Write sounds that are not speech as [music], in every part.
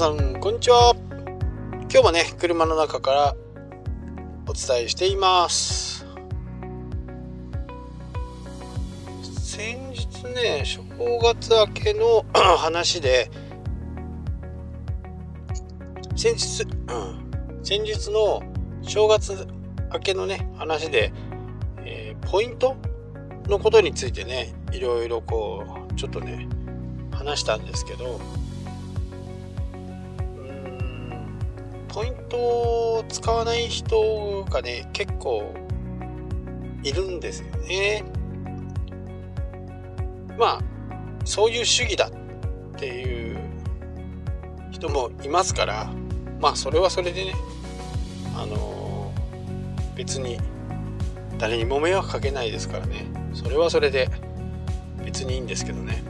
さんこんにちは。今日もね車の中からお伝えしています。先日ね正月明けの [clears throat] 話で先日、先日の正月明けのね話で、えー、ポイントのことについてねいろいろこうちょっとね話したんですけどポイントを使わない人がね結構いるんですよね。まあそういう主義だっていう人もいますからまあそれはそれでねあのー、別に誰にも迷惑かけないですからね。それはそれで別にいいんですけどね。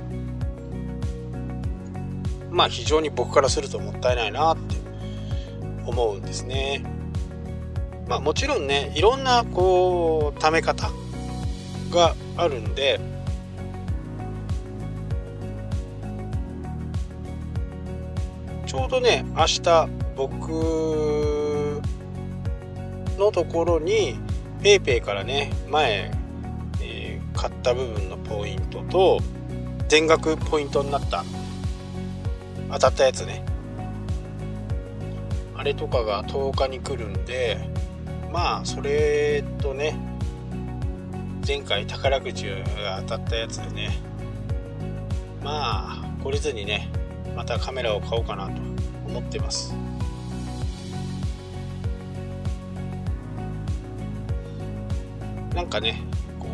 まあ非常に僕からするともったいないなって思うんですね。まあもちろんねいろんなこう貯め方があるんでちょうどね明日僕のところに PayPay からね前、えー、買った部分のポイントと全額ポイントになった当たったやつねあれとかが10日に来るんでまあそれとね前回宝くじが当たったやつでねまあ懲りずにねまたカメラを買おうかなと思ってます。なんかねこ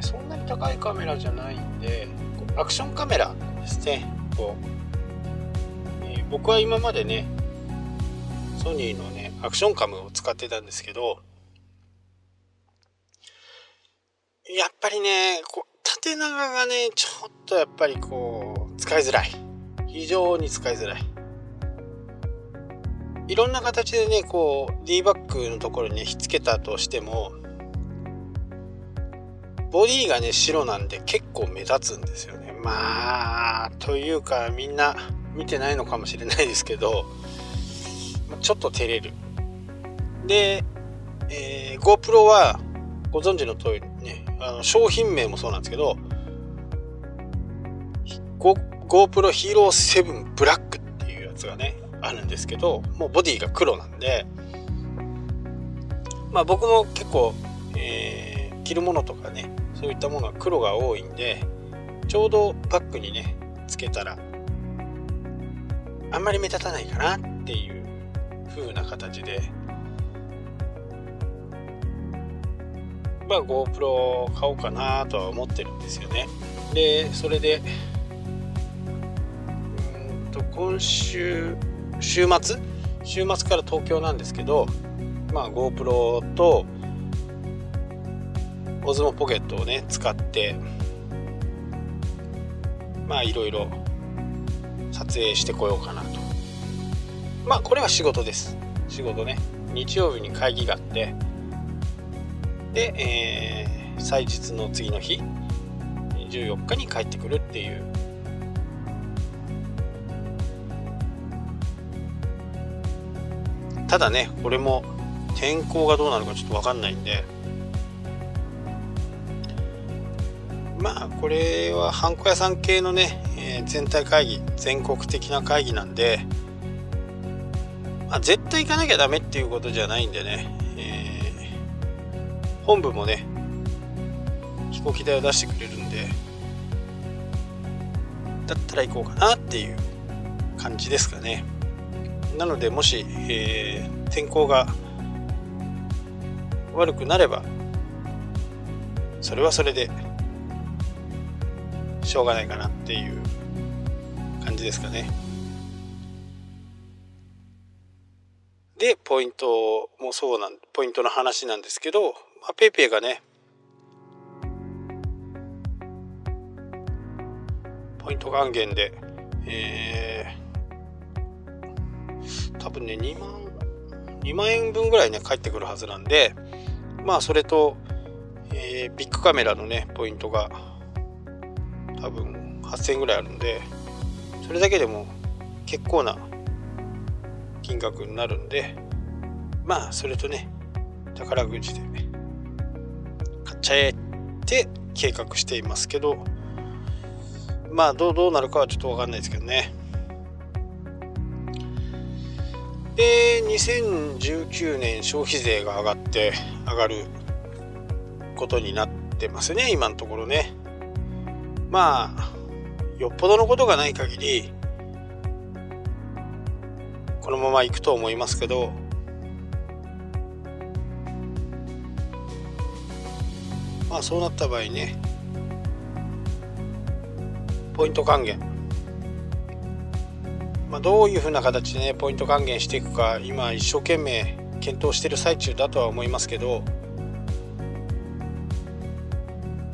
うそんなに高いカメラじゃないんでアクションカメラね。こう、えー、僕は今までねソニーのねアクションカムを使ってたんですけどやっぱりねこう縦長がねちょっとやっぱりこう使いづらい。非常に使いづらい。いろんな形でねこう D バックのところに、ね、ひっつけたとしてもボディがね白なんで結構目立つんですよね。まあというかみんな見てないのかもしれないですけどちょっと照れる。で、えー、GoPro はご存知の通りねあの商品名もそうなんですけど GoPro Hero 7 Black っていうやつがねあるんですけどもうボディが黒なんでまあ僕も結構、えー、着るものとかねそういったものは黒が多いんでちょうどバッグにねつけたらあんまり目立たないかなっていう風な形でまあ GoPro 買おうかなとは思ってるんですよね。でそれでうんと今週週末？週末から東京なんですけどまあ GoPro と Osmo ポケットをね使ってまあいろいろ撮影してこようかなと。まあこれは仕事です。仕事ね。日曜日に会議があって。で、えー、祭日の次の日14日に帰ってくるっていう。ただねこれも天候がどうなるかちょっと分かんないんで。まあこれはハンコ屋さん系のね、えー、全体会議全国的な会議なんで、まあ、絶対行かなきゃダメっていうことじゃないんでね、えー、本部もね飛行機代を出してくれるんでだったら行こうかなっていう感じですかね。なのでもし、えー、天候が悪くなればそれはそれでしょうがないかなっていう感じですかね。で、ポイントもそうなん、ポイントの話なんですけど、まあ、ペイペイがね、ポイント還元で、えー、多分ね、2万、2万円分ぐらいね、返ってくるはずなんで、まあ、それと、えー、ビッグカメラのね、ポイントが多分8000円ぐらいあるんでそれだけでも結構な金額になるんでまあそれとね宝くじで買っちゃえって計画していますけどまあどうどうなるかはちょっと分かんないですけどね。で2019年消費税が上がって上がることになってますね今のところね。まあよっぽどのことがない限りこのままいくと思いますけどまあそうなった場合ねポイント還元。まあ、どういうふうな形でねポイント還元していくか今一生懸命検討している最中だとは思いますけど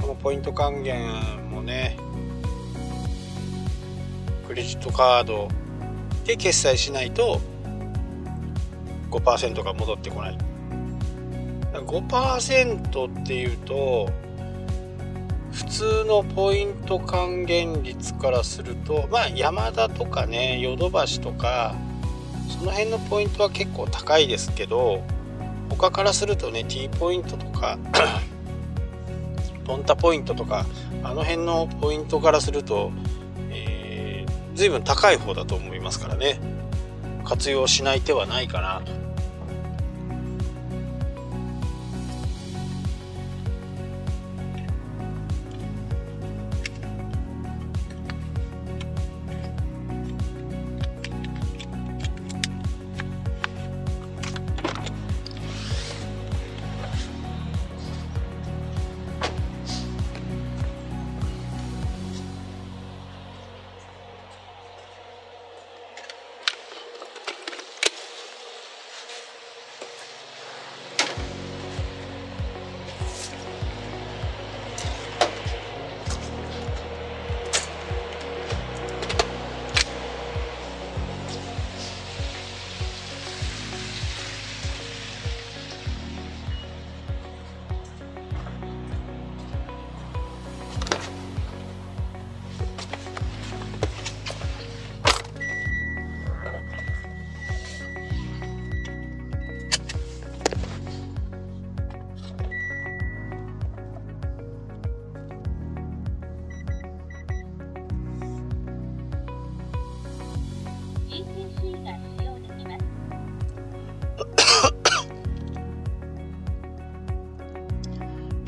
このポイント還元ね。クレジットカードで決済しないと5%が戻ってこない。5%っていうと普通のポイント還元率からするとまあ山田とかねヨドバシとかその辺のポイントは結構高いですけど他からするとね T ポイントとかポンタポイントとかあの辺のポイントからすると、えー、随分高い方だと思いますからね。活用しない手はないかなと。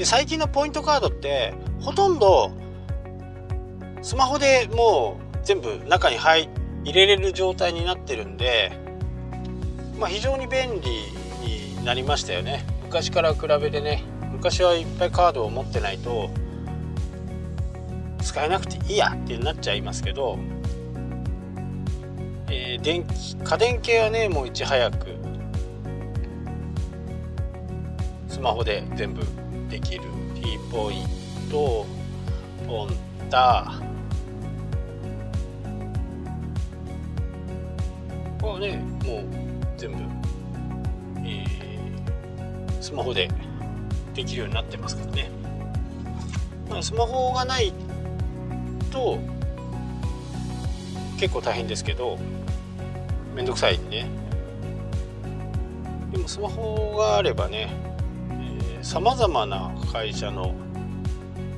最近のポイントカードってほとんどスマホでもう全部中に入入れれる状態になってるんで、まあ、非常に便利になりましたよね。昔から比べてね昔はいっぱいカードを持ってないと使えなくていいやってなっちゃいますけど、えー、電気家電系はねもういち早くスマホで全部ポイントポンタ。これはねもう全部、えー、スマホでできるようになってますからね、まあ、スマホがないと結構大変ですけどめんどくさいんで、ね、でもスマホがあればねさまざまな会社の、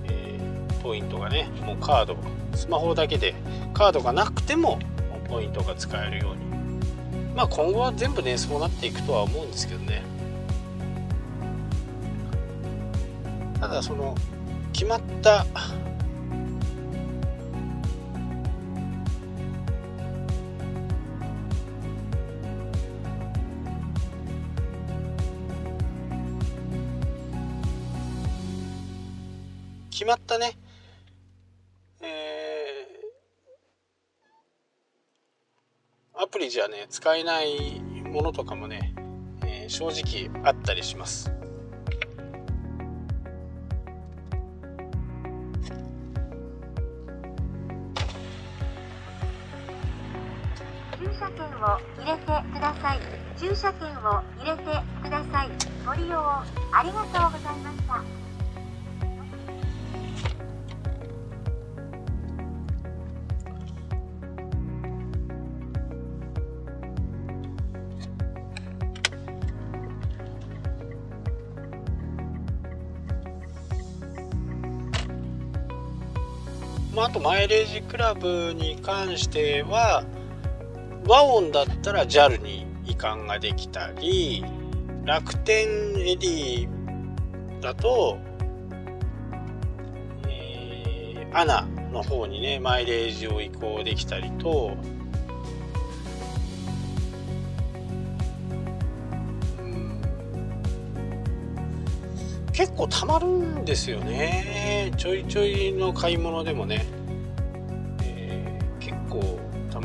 えー、ポイントがねもうカードスマホだけでカードがなくてもポイントが使えるように。まあ今後は全部ねそうなっていくとは思うんですけどね。ただその決まった決まったね、えー、アプリじゃね使えないものとかもね、えー、正直あったりします。駐車券を入れてください。駐車券を入れてください。ご利用ありがとうございました。とマイレージクラブに関しては和音だったら JAL に移管ができたり楽天エディだと、えー、アナの方にねマイレージを移行できたりと。結構たまるんですよね。ちょいちょいの買い物でもね、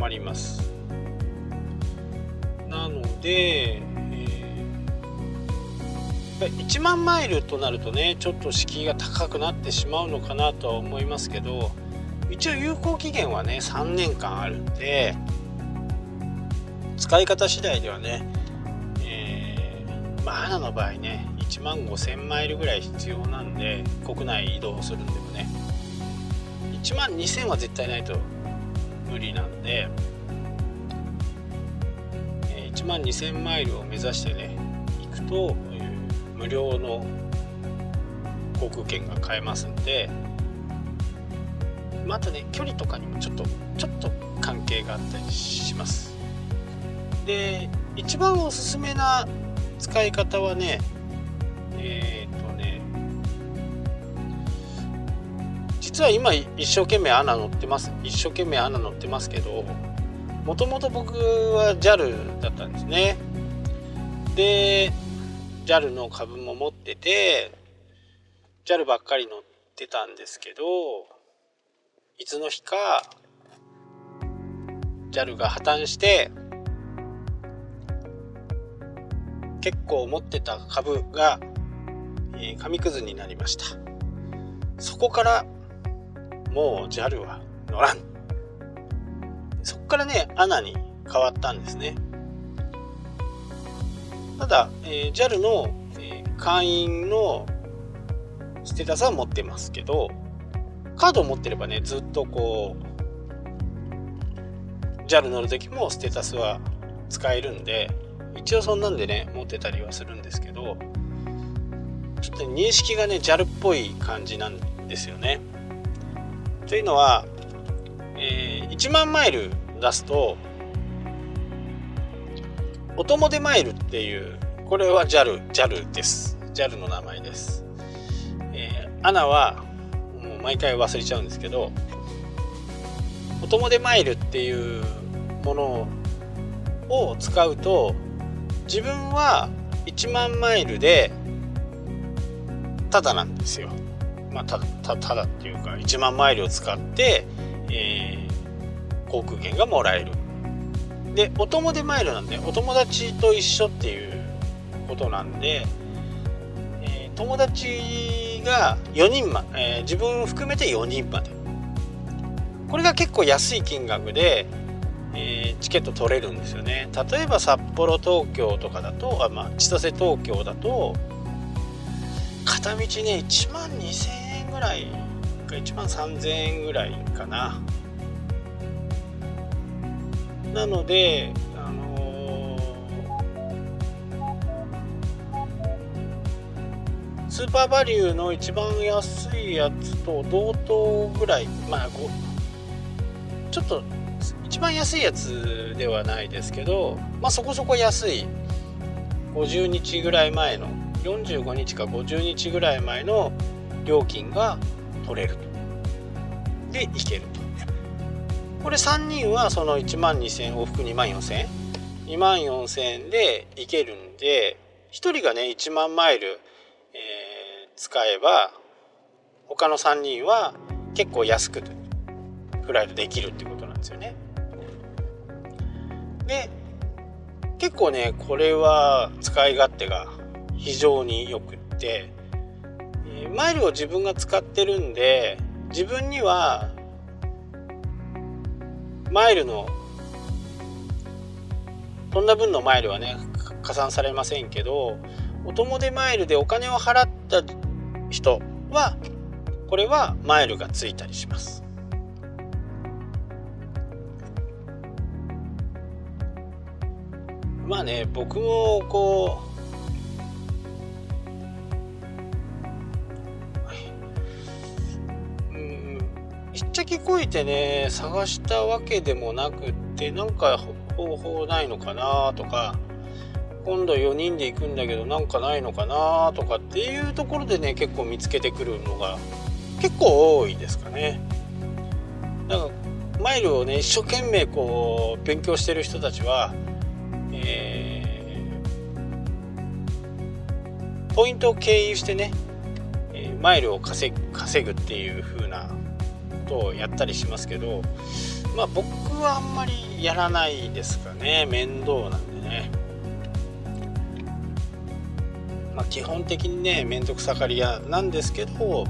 まります。なので、えー、1万マイルとなるとねちょっと敷居が高くなってしまうのかなとは思いますけど一応有効期限はね3年間あるんで使い方次第ではね、えー、まあアナの場合ね1万5000マイルぐらい必要なんで国内移動するんでもね1万2000は絶対ないと無理なんで、え1万2000マイルを目指してね行くと、無料の航空券が買えますんでまたね距離とかにもちょっとちょっと関係があったりします。で一番おすすめな使い方はねえ、ー、実は今一生懸命アナ乗ってます。一生懸命アナ乗ってますけどもともと僕は JAL だったんですね。で JAL の株も持ってて JAL ばっかり乗ってたんですけどいつの日か JAL が破綻して結構持ってた株がえー、紙くずになりました。そこからもう JAL は乗らんそこからね ANA に変わったんですねただ、えー、JAL の、えー、会員のステータスは持ってますけどカードを持ってればねずっとこう JAL 乗る時もステータスは使えるんで一応そんなんでね持ってたりはするんですけどちょっと認識がね JAL っぽい感じなんですよね。というのは、えー、1万マイル出すとお供でマイルっていうこれは JAL, JAL です JAL の名前です、えー、アナはもう毎回忘れちゃうんですけどお供でマイルっていうものを使うと自分は1万マイルでただなんですよ。まあ、たたただっていうか1万マイルを使って、えー、航空券がもらえる。でお友でマイルなんでお友達と一緒っていうことなんで、えー、友達が4人ま、えー、自分含めて4人までこれが結構安い金額で、えー、チケット取れるんですよね例えば札幌東京とかだとあ、まあ、千歳東京だと片道ね1万2000円ぐらいか1万3000円ぐらいかな。なのであのー、スーパーバリューの一番安いやつと同等ぐらいまあちょっと一番安いやつではないですけどまあそこそこ安い。50日ぐらい前の45日か50日ぐらい前の料金が取れると。で行けると。これ3人はその1万2000往復2万4000円2万4000円で行けるんで1人がね1万マイル、えー、使えば他の3人は結構安くフライトできるってことなんですよね。で結構ねこれは使い勝手が非常によくって、マイルを自分が使ってるんで自分にはマイルのそんな分のマイルはね加算されませんけどお供でマイルでお金を払った人はこれはマイルがついたりします。まあね僕もこうちゃ先越えてね探したわけでもなくってなんか方法ないのかなとか今度4人で行くんだけどなんかないのかなとかっていうところでね結構見つけてくるのが結構多いですかね。だかマイルをね一生懸命こう勉強してる人たちは、えー、ポイントを経由してね、えー、マイルを稼ぐっていう風なことをやったりしますけどまあ僕はあんまりやらないですかね面倒なんでね。まあ、基本的にね面倒くさがり屋なんですけどや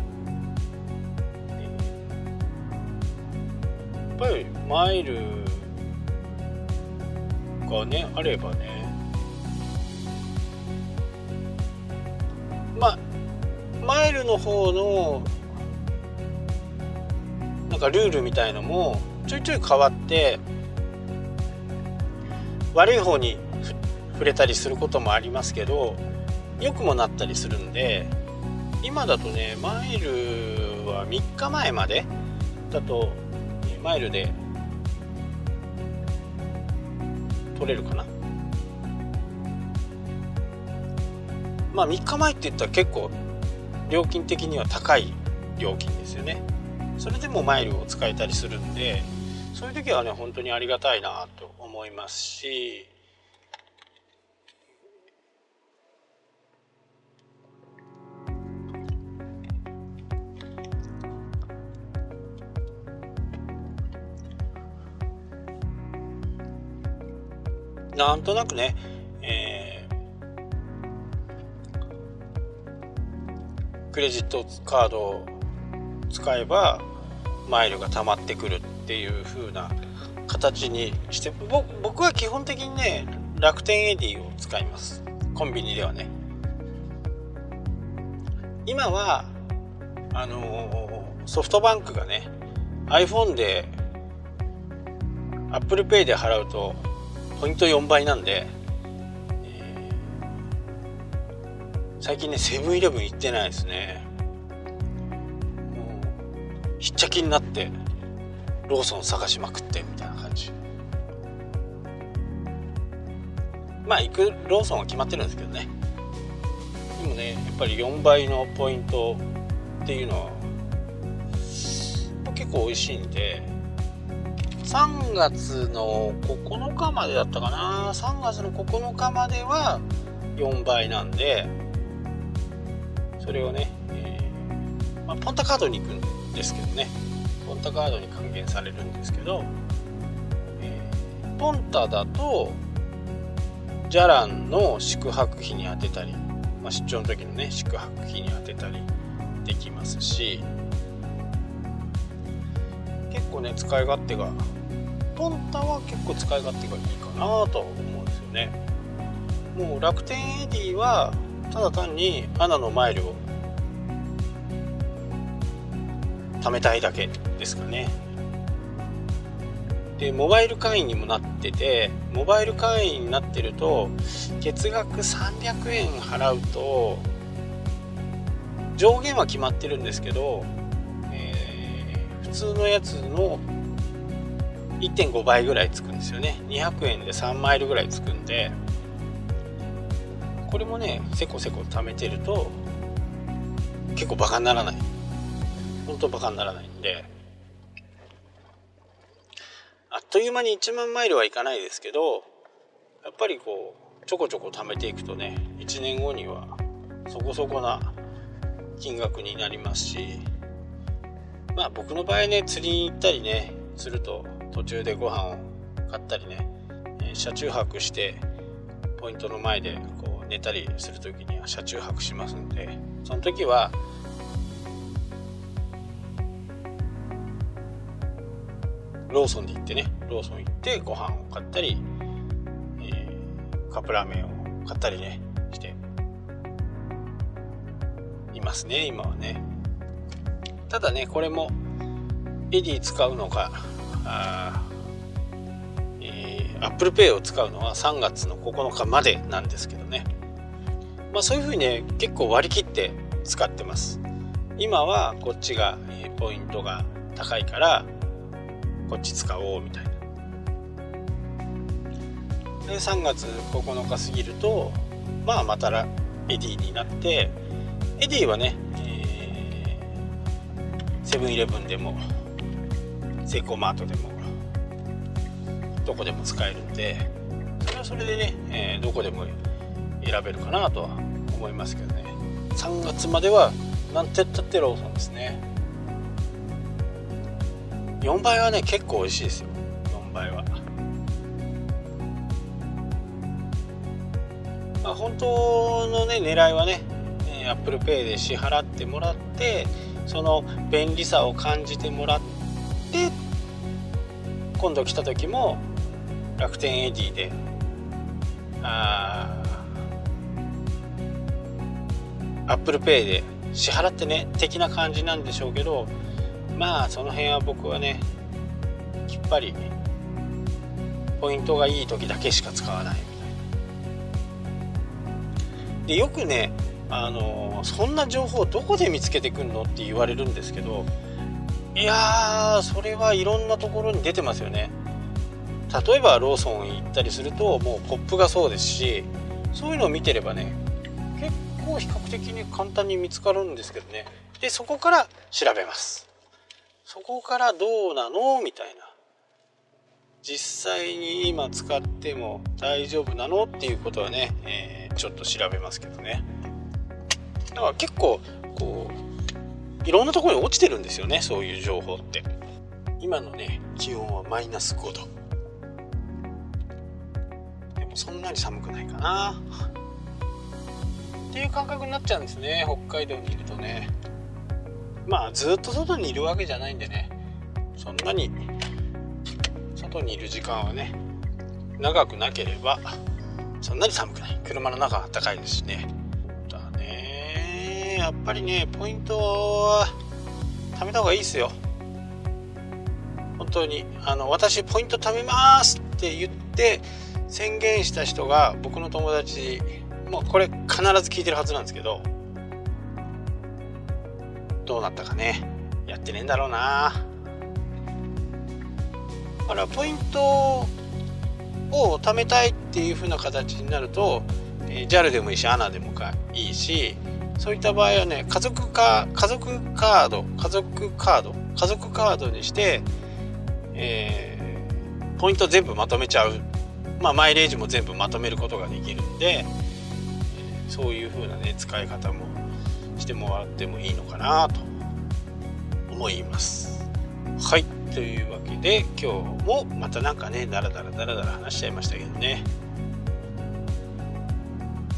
っぱりマイルがねあればねまあマイルの方のなんかルールみたいのもちょいちょい変わって悪い方に触れたりすることもありますけど良くもなったりするんで今だとねマイルは3日前までだとマイルで取れるかな。まあ3日前って言ったら結構料金的には高い料金ですよね。それでもマイルを使えたりするんでそういう時はね本当にありがたいなと思いますしなんとなくね、えー、クレジットカード使えばマイルが貯まってくるっていう風な形にして僕は基本的にね楽天エディを使います。コンビニではね。今はあのー、ソフトバンクがね iPhone で ApplePay で払うとポイント4倍なんで、えー、最近ねセブンイレブン行ってないですね。ひっちゃきになってローソン探しまくってみたいな感じ。まあ行くローソンは決まってるんですけどね。でもねやっぱり4倍のポイントっていうのは結構美味しいんで3月の9日までだったかな。3月の9日までは4倍なんでそれをね、えー、まあ、ポンタカードに行くんで。すけどね。ポンタカードに還元されるんですけど、えー、ポンタだとじゃらんの宿泊費に充てたり、まあ、出張の時のね宿泊費に充てたりできますし結構ね使い勝手がポンタは結構使い勝手がいいかなと思うんですよね。もう楽天エディはただ単にアナのマイルを貯めたいだけですかね。でモバイル会員にもなっててモバイル会員になってると月額300円払うと上限は決まってるんですけどえー、普通のやつの1.5倍ぐらいつくんですよね。200円で3マイルぐらいつくんで。これもねせこせこ貯めてると結構バカにならない。本当バカにならないんで。あっという間に1万マイルはいかないですけどやっぱりこうちょこちょこ貯めていくとね1年後にはそこそこな金額になりますし。まあ僕の場合ね釣りに行ったりねすると途中でご飯を買ったりね、車中泊してポイントの前でこう寝たりする時には車中泊しますのでその時はローソンで行ってねローソン行ってご飯を買ったり、えー、カップラーメンを買ったりねして。いますね今はね。ただねこれもエディ使うのがあ、えー、Apple Pay を使うのは3月の9日までなんですけどね。まあそういうふうにね結構割り切って使ってます。今はこっちが、ポイントが高いからこっち使おうみたいな。で3月9日過ぎるとまあまたエディになってエディはねセブンイレブンでもセイコーマートでもどこでも使えるんでそれはそれでね、えー、どこでも選べるかなとは思いますけどね。3月まではなんてったってローソンですね。4倍はね結構美味しいですよ。4倍は。まあ本当のね狙いはね ApplePay で支払ってもらってその便利さを感じてもらって今度来た時も楽天エディであ、アップルペイで支払ってね的な感じなんでしょうけどまあその辺は僕はねきっぱりポイントがいい時だけしか使わない。みたいなでよくねあのそんな情報どこで見つけてくんのって言われるんですけどいやーそれはいろんなところに出てますよね。例えばローソン行ったりするともうポップがそうですしそういうのを見てればね結構比較的に簡単に見つかるんですけどね。でそこから調べます。そこからどうなの？みたいな。実際に今使っても大丈夫なの？っていうことはね、えー、ちょっと調べますけどね。だから結構こういろんなところに落ちてるんですよねそういう情報って。今のね気温はマイナス5度。でもそんなに寒くないかな。っていう感覚になっちゃうんですね北海道にいるとね。まあずっと外にいるわけじゃないんでね。そんなに外にいる時間はね長くなければそんなに寒くない。車の中は暖かいですしね。だね。やっぱりねポイントは貯めた方がいいですよ。本当に。あの私ポイント貯めますって言って宣言した人が僕の友達もうこれ必ず聞いてるはずなんですけどどうなったかね。やってねえんだろうな。あらポイントを貯めたいっていう風な形になると、え JAL でもいいし ANA でもかいいしそういった場合はね家族か家族カード家族カード家族カードにして、えー、ポイント全部まとめちゃう、まあ、マイレージも全部まとめることができるんで、え、そういう風なね使い方もしてもらってもいいのかなと思います。はい。というわけで今日もまたなんかねダラダラダラダラ話しちゃいましたけどね。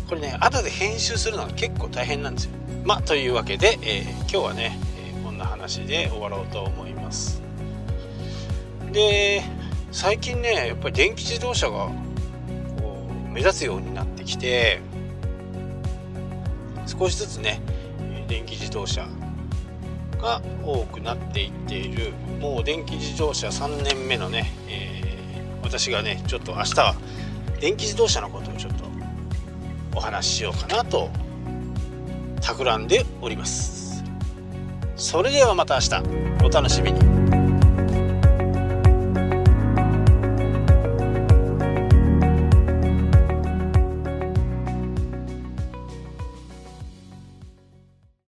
これね後で編集するのは結構大変なんですよ。まあというわけで、えー、今日はね、えー、こんな話で終わろうと思います。で最近ねやっぱり電気自動車がこう目立つようになってきて少しずつね電気自動車が多くなっていっている。もう電気自動車3年目のね、えー、私がねちょっと明日は電気自動車のことをちょっとお話ししようかなと企んでおります。それではまた明日。お楽しみに。